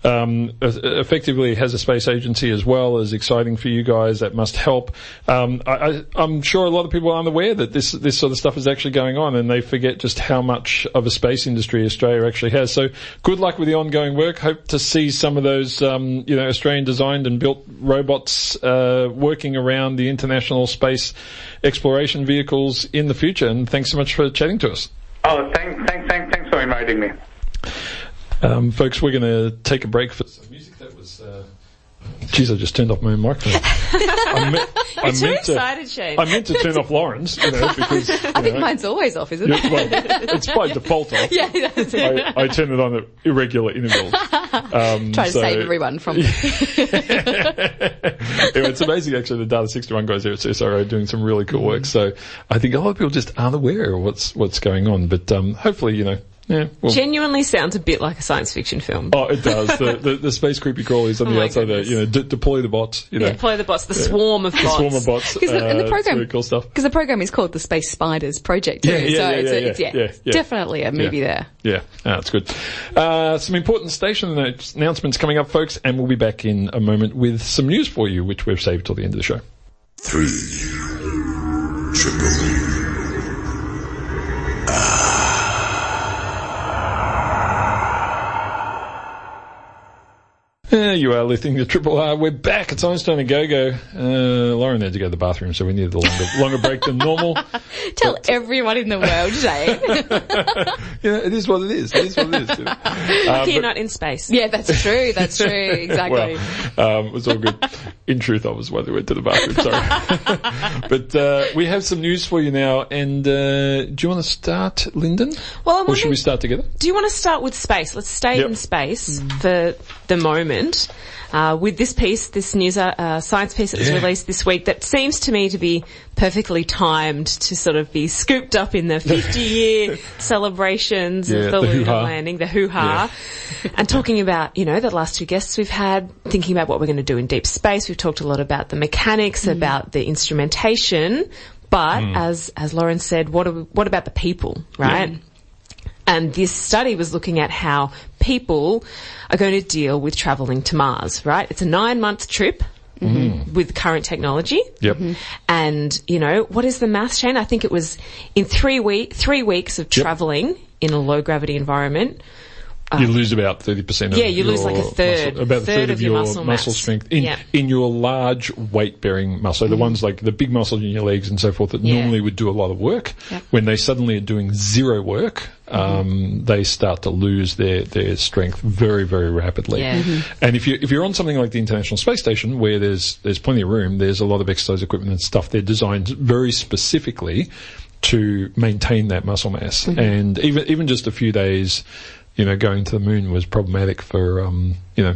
[SPEAKER 1] um, effectively has a space agency as well is exciting for you guys. That must help. Um, I, I, I'm sure a lot of people aren't aware that this this sort of stuff is actually going on, and they forget just how much of a space industry Australia actually has. So, good luck with the ongoing work. Hope to see some of those, um, you know, Australian designed and built robots uh, working around the international space exploration vehicles in the future. And thanks so much for chatting to us.
[SPEAKER 6] Oh, thanks, thanks, thanks, thanks for inviting me.
[SPEAKER 1] Um, folks, we're going to take a break for some music. That was. Uh, Geez, I just turned off my own microphone. I meant, I
[SPEAKER 2] You're too
[SPEAKER 1] meant to,
[SPEAKER 2] excited, Shane.
[SPEAKER 1] I meant to turn off Lauren's, you know, because you
[SPEAKER 3] I think
[SPEAKER 1] know,
[SPEAKER 3] mine's always off, isn't
[SPEAKER 1] yeah,
[SPEAKER 3] it?
[SPEAKER 1] well, it's by default off.
[SPEAKER 3] yeah, that's it.
[SPEAKER 1] I, I turn it on at irregular intervals. Um,
[SPEAKER 3] Try to
[SPEAKER 1] so-
[SPEAKER 3] save everyone from.
[SPEAKER 1] anyway, it's amazing actually the Data 61 guys here at CSIRO doing some really cool work. So I think a lot of people just aren't aware of what's, what's going on. But, um, hopefully, you know, yeah, well,
[SPEAKER 2] Genuinely sounds a bit like a science fiction film.
[SPEAKER 1] Oh, it does. The, the, the space creepy crawlies on
[SPEAKER 2] Oh
[SPEAKER 1] the
[SPEAKER 2] my
[SPEAKER 1] outside there,
[SPEAKER 2] goodness.
[SPEAKER 1] you know, de- deploy the bots, you know.
[SPEAKER 2] Yeah, play the bots, the swarm of bots.
[SPEAKER 1] the
[SPEAKER 2] bots.
[SPEAKER 1] swarm of bots.
[SPEAKER 3] Because the,
[SPEAKER 1] uh,
[SPEAKER 3] the
[SPEAKER 1] it's
[SPEAKER 3] program,
[SPEAKER 1] really cool stuff.
[SPEAKER 3] Because the program is called the Space Spiders Project too.
[SPEAKER 1] Yeah, yeah,
[SPEAKER 3] so
[SPEAKER 1] yeah,
[SPEAKER 3] it's,
[SPEAKER 1] yeah,
[SPEAKER 3] a, it's
[SPEAKER 1] yeah,
[SPEAKER 3] yeah,
[SPEAKER 1] yeah, yeah.
[SPEAKER 3] definitely a movie
[SPEAKER 1] Yeah.
[SPEAKER 3] there.
[SPEAKER 1] Yeah, ah, that's good. Uh, some important station announcements coming up, folks, and we'll be back in a moment with some news for you, which we've saved till the end of the show.
[SPEAKER 5] Three. Triple.
[SPEAKER 1] Uh, you are listening to Triple R. We're back. It's Einstein A Go-Go. Uh, Lauren had to go to the bathroom, so we needed a longer, longer break than normal.
[SPEAKER 3] Tell everyone in the world, Shane.
[SPEAKER 1] You know, it is what it is. It is what it is. you know. Uh,
[SPEAKER 2] You're
[SPEAKER 1] but-
[SPEAKER 2] not in space.
[SPEAKER 3] yeah, that's true. That's true. Exactly.
[SPEAKER 1] Well, um, it was all good. In truth, I was one who went to the bathroom. Sorry, but uh, we have some news for you now. And uh, do you want to start, Linden?
[SPEAKER 2] Well, I'm
[SPEAKER 1] or should we start together?
[SPEAKER 2] Do you want to start with space? Let's stay
[SPEAKER 1] Yep.
[SPEAKER 2] in space for the moment. Uh, with this piece, this news uh, science piece that was
[SPEAKER 1] Yeah.
[SPEAKER 2] released this week, that seems to me to be perfectly timed to sort of be scooped up in the 50-year celebrations
[SPEAKER 1] Yeah,
[SPEAKER 2] of the,
[SPEAKER 1] the
[SPEAKER 2] lunar landing, the hoo-ha, and talking about you know the last two guests we've had, thinking about what we're going to do in deep space. We've talked a lot about the mechanics, about the instrumentation, but as as Lauren said, what are we, what about the people, right? And this study was looking at how people are going to deal with traveling to Mars, right? It's a nine month trip. Mm-hmm. With current technology,
[SPEAKER 1] Yep. Mm-hmm.
[SPEAKER 2] and you know what is the math chain? I think it was in three week three weeks of traveling in a low gravity environment.
[SPEAKER 1] Uh, you lose about thirty percent.
[SPEAKER 2] yeah, you lose like a third-
[SPEAKER 1] muscle, about a
[SPEAKER 2] third of your muscle mass.
[SPEAKER 1] strength in
[SPEAKER 2] Yeah.
[SPEAKER 1] in your large weight bearing muscle. So the mm-hmm. ones like the big muscles in your legs and so forth that
[SPEAKER 2] Yeah.
[SPEAKER 1] normally would do a lot of work.
[SPEAKER 2] Yep.
[SPEAKER 1] When they suddenly are doing zero work, um, they start to lose their their strength very very rapidly.
[SPEAKER 2] Yeah. Mhm.
[SPEAKER 1] And if you if you're on something like the International Space Station where there's there's plenty of room, there's a lot of exercise equipment and stuff. They're designed very specifically to maintain that muscle mass. And even even just a few days, you know, going to the moon was problematic for um, you know.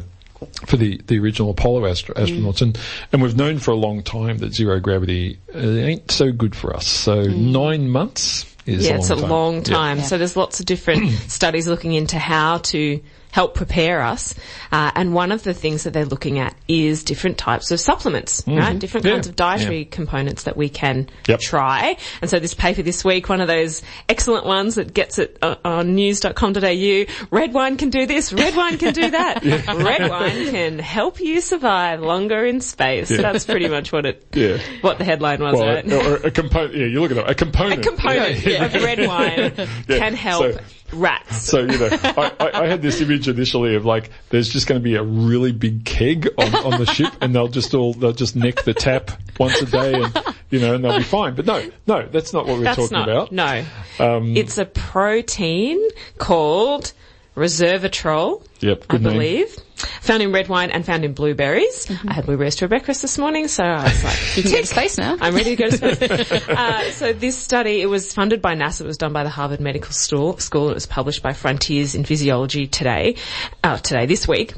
[SPEAKER 1] For the, the original Apollo astro- astronauts, and, and we've known for a long time that zero gravity uh, ain't so good for us. So nine months is
[SPEAKER 2] Yeah,
[SPEAKER 1] a
[SPEAKER 2] it's a
[SPEAKER 1] time.
[SPEAKER 2] long
[SPEAKER 1] Yeah.
[SPEAKER 2] time. So there's lots of different studies looking into how to help prepare us. Uh, and one of the things that they're looking at is different types of supplements, right? Different
[SPEAKER 1] Mm-hmm. Yeah.
[SPEAKER 2] kinds of dietary
[SPEAKER 1] Yeah.
[SPEAKER 2] components that we can
[SPEAKER 1] Yep.
[SPEAKER 2] try. And so this paper this week, one of those excellent ones that gets it uh, on news.com.au, red wine can do this, red wine can do that. Red wine can help you survive longer in space. That's pretty much what it,
[SPEAKER 1] Yeah.
[SPEAKER 2] what the headline was,
[SPEAKER 1] Well,
[SPEAKER 2] right?
[SPEAKER 1] or a component. Yeah, you look at it. A component.
[SPEAKER 2] a component of red wine
[SPEAKER 1] Yeah.
[SPEAKER 2] can help
[SPEAKER 1] So-
[SPEAKER 2] rats.
[SPEAKER 1] So you know, I, I, I had this image initially of like, there's just going to be a really big keg on, on the ship, and they'll just all they'll just nick the tap once a day, and you know, and they'll be fine. But no, no, that's not what we're
[SPEAKER 2] That's
[SPEAKER 1] talking
[SPEAKER 2] not,
[SPEAKER 1] about.
[SPEAKER 2] no.
[SPEAKER 1] Um,
[SPEAKER 2] it's a protein called resveratrol,
[SPEAKER 1] Yep,
[SPEAKER 2] I
[SPEAKER 1] name.
[SPEAKER 2] believe. Found in red wine and found in blueberries. I had blueberries for breakfast this morning, so I was like,
[SPEAKER 3] You can go to space now.
[SPEAKER 2] I'm ready to go to space. uh, so this study, it was funded by NASA. It was done by the Harvard Medical Sto- School. It was published by Frontiers in Physiology today, uh, today, this week.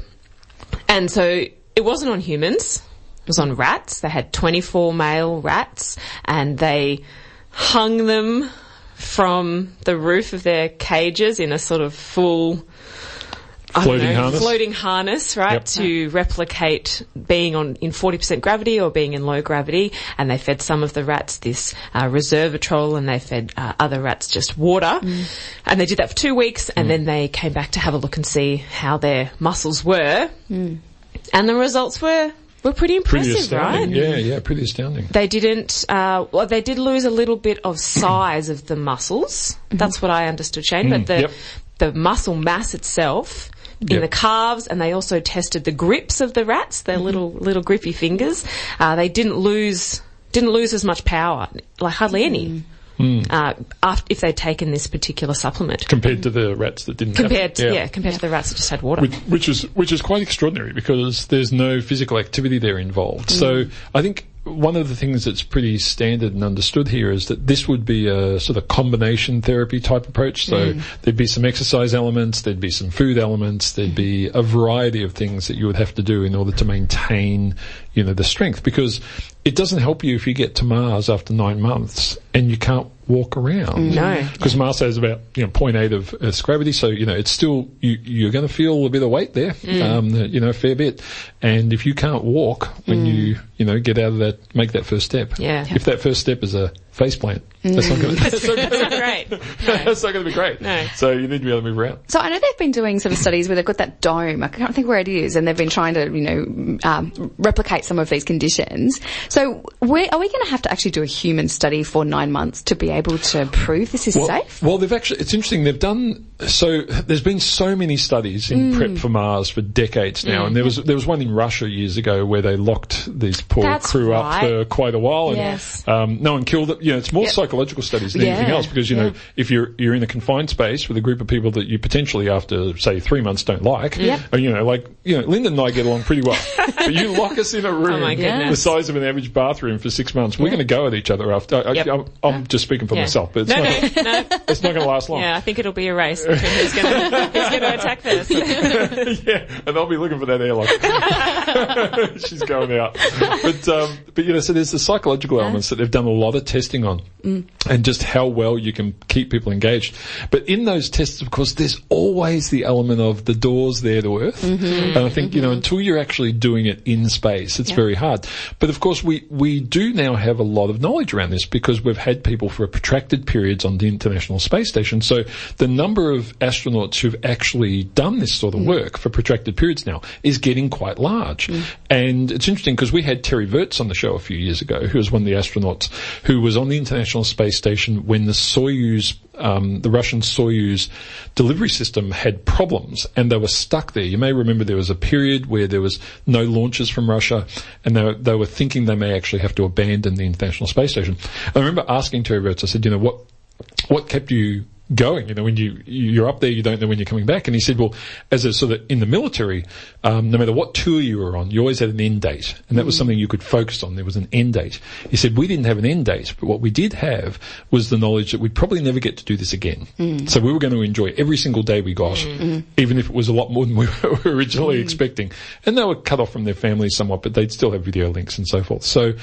[SPEAKER 2] And so it wasn't on humans. It was on rats. They had 24 male rats and they hung them from the roof of their cages in a sort of full
[SPEAKER 1] Floating
[SPEAKER 2] know,
[SPEAKER 1] harness?
[SPEAKER 2] floating harness, right,
[SPEAKER 1] Yep.
[SPEAKER 2] to replicate being on in 40% gravity or being in low gravity. And they fed some of the rats this uh, resveratrol, and they fed uh, other rats just water. And they did that for two weeks, and then they came back to have a look and see how their muscles were. And the results were were pretty
[SPEAKER 1] Pretty
[SPEAKER 2] impressive, right?
[SPEAKER 1] Yeah, yeah, pretty astounding.
[SPEAKER 2] They didn't. Uh, well, they did lose a little bit of size of the muscles. That's what I understood, Shane. But the
[SPEAKER 1] yep.
[SPEAKER 2] the muscle mass itself in
[SPEAKER 1] Yep.
[SPEAKER 2] the calves, and they also tested the grips of the rats, their little little grippy fingers. Uh, they didn't lose didn't lose as much power, like hardly any. Uh, after, if they'd taken this particular supplement,
[SPEAKER 1] Compared to the rats that didn't have
[SPEAKER 2] compared
[SPEAKER 1] it.
[SPEAKER 2] to, yeah. compared to the rats that just had water.
[SPEAKER 1] which, which is which is quite extraordinary because there's no physical activity there involved. So I think one of the things that's pretty standard and understood here is that this would be a sort of combination therapy type approach. So mm. there'd be some exercise elements, there'd be some food elements, there'd be a variety of things that you would have to do in order to maintain, you know, the strength because it doesn't help you if you get to Mars after nine months and you can't walk around. Mm-hmm.
[SPEAKER 2] No.
[SPEAKER 1] Because Mars has about, you know, 0.8 of Earth's gravity, so, you know, it's still, you, you're going to feel a bit of weight there, mm. um, you know, a fair bit. And if you can't walk when mm. you, you know, get out of that, make that first step.
[SPEAKER 2] Yeah.
[SPEAKER 1] If that first step is a faceplant, that's not going to,
[SPEAKER 2] That's not great.
[SPEAKER 1] that's not going to be great.
[SPEAKER 2] No.
[SPEAKER 1] So you need to be able to move around.
[SPEAKER 3] So I know they've been doing sort of studies where they've got that dome. I can't think where it is, and they've been trying to, you know, um, replicate some of these conditions. So where, are we going to have to actually do a human study for nine months to be able to prove this is
[SPEAKER 1] Well,
[SPEAKER 3] safe?
[SPEAKER 1] well, they've actually, it's interesting, they've done, so there's been so many studies in
[SPEAKER 2] Mm.
[SPEAKER 1] prep for Mars for decades now, and there was, there was one in Russia years ago where they locked these poor
[SPEAKER 2] That's
[SPEAKER 1] crew up for quite a while, and
[SPEAKER 2] Yes.
[SPEAKER 1] um, no one killed them. You know, it's more
[SPEAKER 2] Yep.
[SPEAKER 1] psychological studies than anything else because, you know, if you're, you're in a confined space with a group of people that you potentially after, say, three months don't like,
[SPEAKER 2] Yep.
[SPEAKER 1] or, you know, like, you know, Linden and I get along pretty well, but you lock us in a room
[SPEAKER 2] Oh
[SPEAKER 1] the size of an average bathroom for six months, we're going to go at each other after. I,
[SPEAKER 2] Yep.
[SPEAKER 1] I, I'm, I'm just speaking for
[SPEAKER 2] Yeah.
[SPEAKER 1] myself, but it's
[SPEAKER 2] no,
[SPEAKER 1] not,
[SPEAKER 2] no, no.
[SPEAKER 1] it's not going to last long.
[SPEAKER 2] Yeah, I think it'll be a race between who's going to who's going to attack this.
[SPEAKER 1] yeah, and I'll be looking for that airlock. She's going out. But, um, but you know, so there's the psychological elements that they've done a lot of testing on mm. and just how well you can keep people engaged. But in those tests, of course, there's always the element of the doors there to Earth. Mm-hmm. And I think, you know, mm-hmm. until you're actually doing it in space, it's very hard. But of course, we, we do now have a lot of knowledge around this because we've had people for protracted periods on the International Space Station. So the number of astronauts who've actually done this sort of work for protracted periods now is getting quite large. And it's interesting because we had Terry Virts on the show a few years ago, who was one of the astronauts who was on the International Space Station when the Soyuz um, the Russian Soyuz delivery system had problems and they were stuck there. You may remember there was a period where there was no launches from Russia and they were, they were thinking they may actually have to abandon the International Space Station. I remember asking Terry Virts, I said, you know, what, what kept you going? You know, when you, you're up there, you don't know when you're coming back. And he said, well, as a sort of in the military, um, no matter what tour you were on, you always had an end date. And that was mm-hmm. something you could focus on. There was an end date. He said, we didn't have an end date, but what we did have was the knowledge that we'd probably never get to do this again. Mm-hmm. So we were going to enjoy every single day we got, mm-hmm. even if it was a lot more than we were originally expecting. And they were cut off from their families somewhat, but they'd still have video links and so forth. So,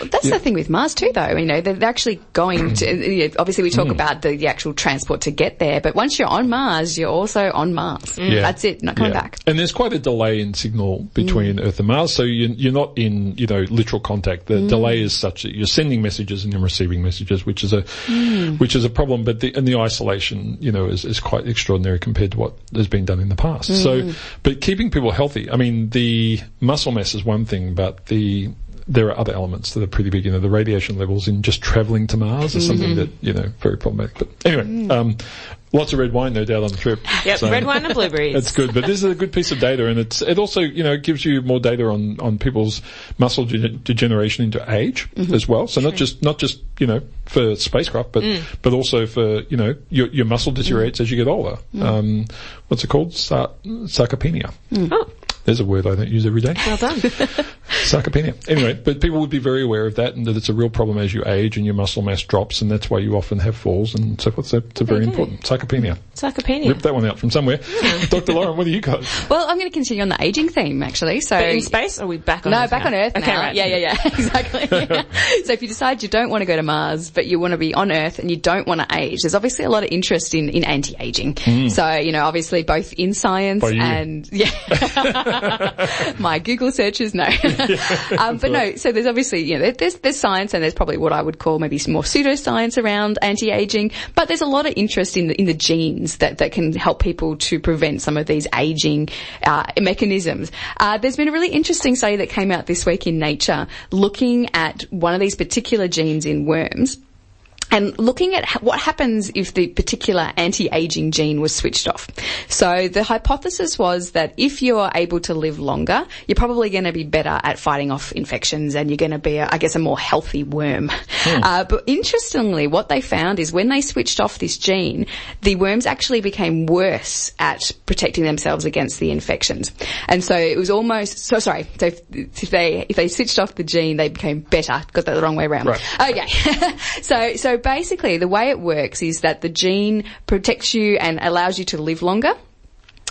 [SPEAKER 3] That's the thing with Mars too, though. You know, they're they're actually going to. you know, Obviously, we talk mm. about the, the actual transport to get there, but once you're on Mars, you're also on Mars. Mm.
[SPEAKER 1] Yeah.
[SPEAKER 3] That's it. Not coming
[SPEAKER 1] Yeah.
[SPEAKER 3] back.
[SPEAKER 1] And there's quite a delay in signal between mm. Earth and Mars, so you, you're not in, you know, literal contact. The mm. delay is such that you're sending messages and you're receiving messages, which is a, which is a problem. But the, and the isolation, you know, is, is quite extraordinary compared to what has been done in the past. So, but keeping people healthy, I mean, the muscle mass is one thing, but the, there are other elements that are pretty big. You know, the radiation levels in just travelling to Mars is something mm-hmm. that, you know, very problematic. But anyway, mm. um, lots of red wine, no doubt, on the trip.
[SPEAKER 2] Yep,
[SPEAKER 1] So-
[SPEAKER 2] red wine and blueberries.
[SPEAKER 1] that's good, but this is a good piece of data, and it's it also you know gives you more data on on people's muscle de- degeneration into age mm-hmm. as well. So not just not just you know for spacecraft, but mm. but also for you know your your muscle deteriorates mm. as you get older. Um, what's it called? Sar- sarcopenia.
[SPEAKER 2] Oh,
[SPEAKER 1] There's a word I don't use every day.
[SPEAKER 2] Well done.
[SPEAKER 1] Sarcopenia. Anyway, but people would be very aware of that and that it's a real problem as you age and your muscle mass drops and that's why you often have falls and so forth. So it's a very
[SPEAKER 2] you
[SPEAKER 1] important. Sarcopenia.
[SPEAKER 2] Sarcopenia.
[SPEAKER 1] Rip that one out from somewhere. Dr. Lauren, what do you got?
[SPEAKER 3] Well, I'm going to continue on the aging theme actually. So
[SPEAKER 2] But in space, or are we back on Earth?
[SPEAKER 3] No,
[SPEAKER 2] Earth
[SPEAKER 3] back
[SPEAKER 2] now?
[SPEAKER 3] on Earth
[SPEAKER 2] Okay,
[SPEAKER 3] now.
[SPEAKER 2] right.
[SPEAKER 3] Yeah, yeah, yeah, exactly. so if you decide you don't want to go to Mars, but you want to be on Earth and you don't want to age, there's obviously a lot of interest in, in anti-aging. Mm. So, you know, obviously both in science
[SPEAKER 1] By you.
[SPEAKER 3] and, yeah. My Google searches, no. um, but no, so there's obviously, you know, there's, there's science and there's probably what I would call maybe some more pseudoscience around anti-aging, but there's a lot of interest in the, in the genes that, that can help people to prevent some of these aging, uh, mechanisms. Uh, there's been a really interesting study that came out this week in Nature looking at one of these particular genes in worms and looking at what happens if the particular anti-aging gene was switched off. So the hypothesis was that if you're able to live longer, you're probably going to be better at fighting off infections and you're going to be, a, I guess, a more healthy worm. Uh, but interestingly, what they found is when they switched off this gene, the worms actually became worse at protecting themselves against the infections. And so it was almost, so sorry, so if, if they, if they switched off the gene, they became better, got that the wrong way around.
[SPEAKER 1] Right.
[SPEAKER 3] Okay. so, so basically the way it works is that the gene protects you and allows you to live longer.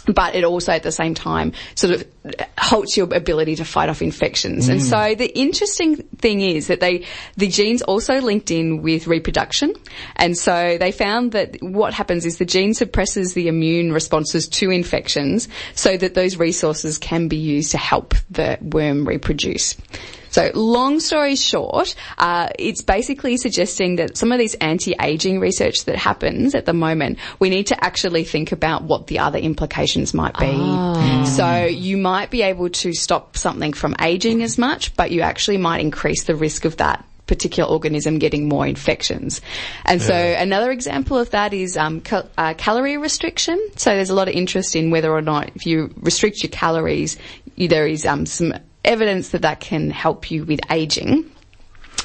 [SPEAKER 3] But it also at the same time sort of halts your ability to fight off infections. And so mm. the interesting thing is that they, the genes also linked in with reproduction. And so they found that what happens is the gene suppresses the immune responses to infections so that those resources can be used to help the worm reproduce. So, long story short, uh, it's basically suggesting that some of these anti-aging research that happens at the moment, we need to actually think about what the other implications might be. So, you might be able to stop something from aging as much, but you actually might increase the risk of that particular organism getting more infections. And so another example of that is um, cal- uh, calorie restriction. So there's a lot of interest in whether or not if you restrict your calories, you, there is um, some evidence that that can help you with aging.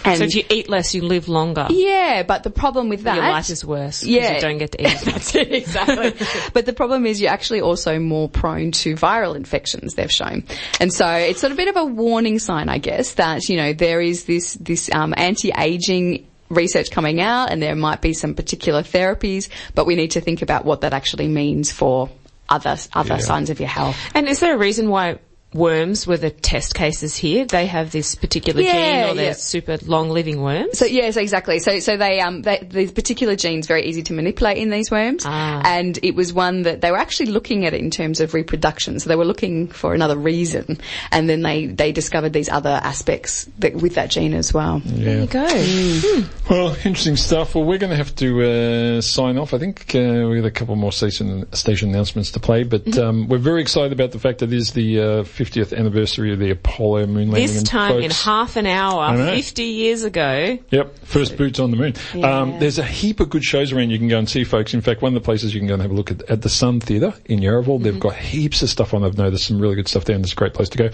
[SPEAKER 3] And
[SPEAKER 2] So if you eat less, you live longer.
[SPEAKER 3] yeah, but the problem with that
[SPEAKER 2] Your life is worse.
[SPEAKER 3] Yeah.
[SPEAKER 2] You don't get to eat.
[SPEAKER 3] That's it, exactly. but the problem is you're actually also more prone to viral infections, they've shown. And so it's sort of a bit of a warning sign, I guess, that, you know, there is this, this, um, anti-aging research coming out and there might be some particular therapies, but we need to think about what that actually means for other, other signs of your health.
[SPEAKER 2] And is there a reason why worms were the test cases here? They have this particular
[SPEAKER 3] Yeah,
[SPEAKER 2] gene or they're
[SPEAKER 3] yeah.
[SPEAKER 2] super long living worms?
[SPEAKER 3] So yes, exactly. So so they um they, the particular gene's very easy to manipulate in these worms,
[SPEAKER 2] Ah.
[SPEAKER 3] and it was one that they were actually looking at it in terms of reproduction. So they were looking for another reason, and then they they discovered these other aspects that with that gene as well.
[SPEAKER 2] there you go.
[SPEAKER 1] Well, interesting stuff. Well, we're going to have to uh, sign off. I think uh, we got a couple more station station announcements to play, but
[SPEAKER 2] Mm-hmm.
[SPEAKER 1] um, we're very excited about the fact that it is the uh, 50th anniversary of the Apollo moon landing.
[SPEAKER 2] This
[SPEAKER 1] and
[SPEAKER 2] time in half an hour, 50 years ago.
[SPEAKER 1] Yep, first boots on the moon. Um, there's a heap of good shows around you can go and see, folks. In fact, one of the places you can go and have a look at, at the Sun Theatre in Yarraville. They've got heaps of stuff on. I've noticed some really good stuff there, and it's a great place to go.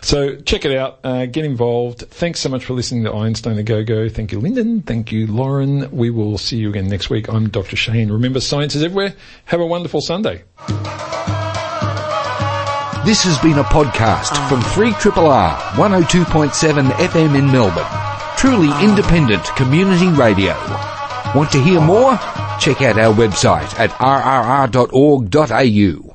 [SPEAKER 1] So check it out. Uh, get involved. Thanks so much for listening to Einstein a Go Go. Thank you, Linden. Thank you, Lauren. We will see you again next week. I'm Dr. Shane. Remember, science is everywhere. Have a wonderful Sunday.
[SPEAKER 7] This has been a podcast from ah. 3RRR 102.7 FM in Melbourne. Truly ah. independent community radio. Want to hear ah. more? Check out our website at rrr.org.au.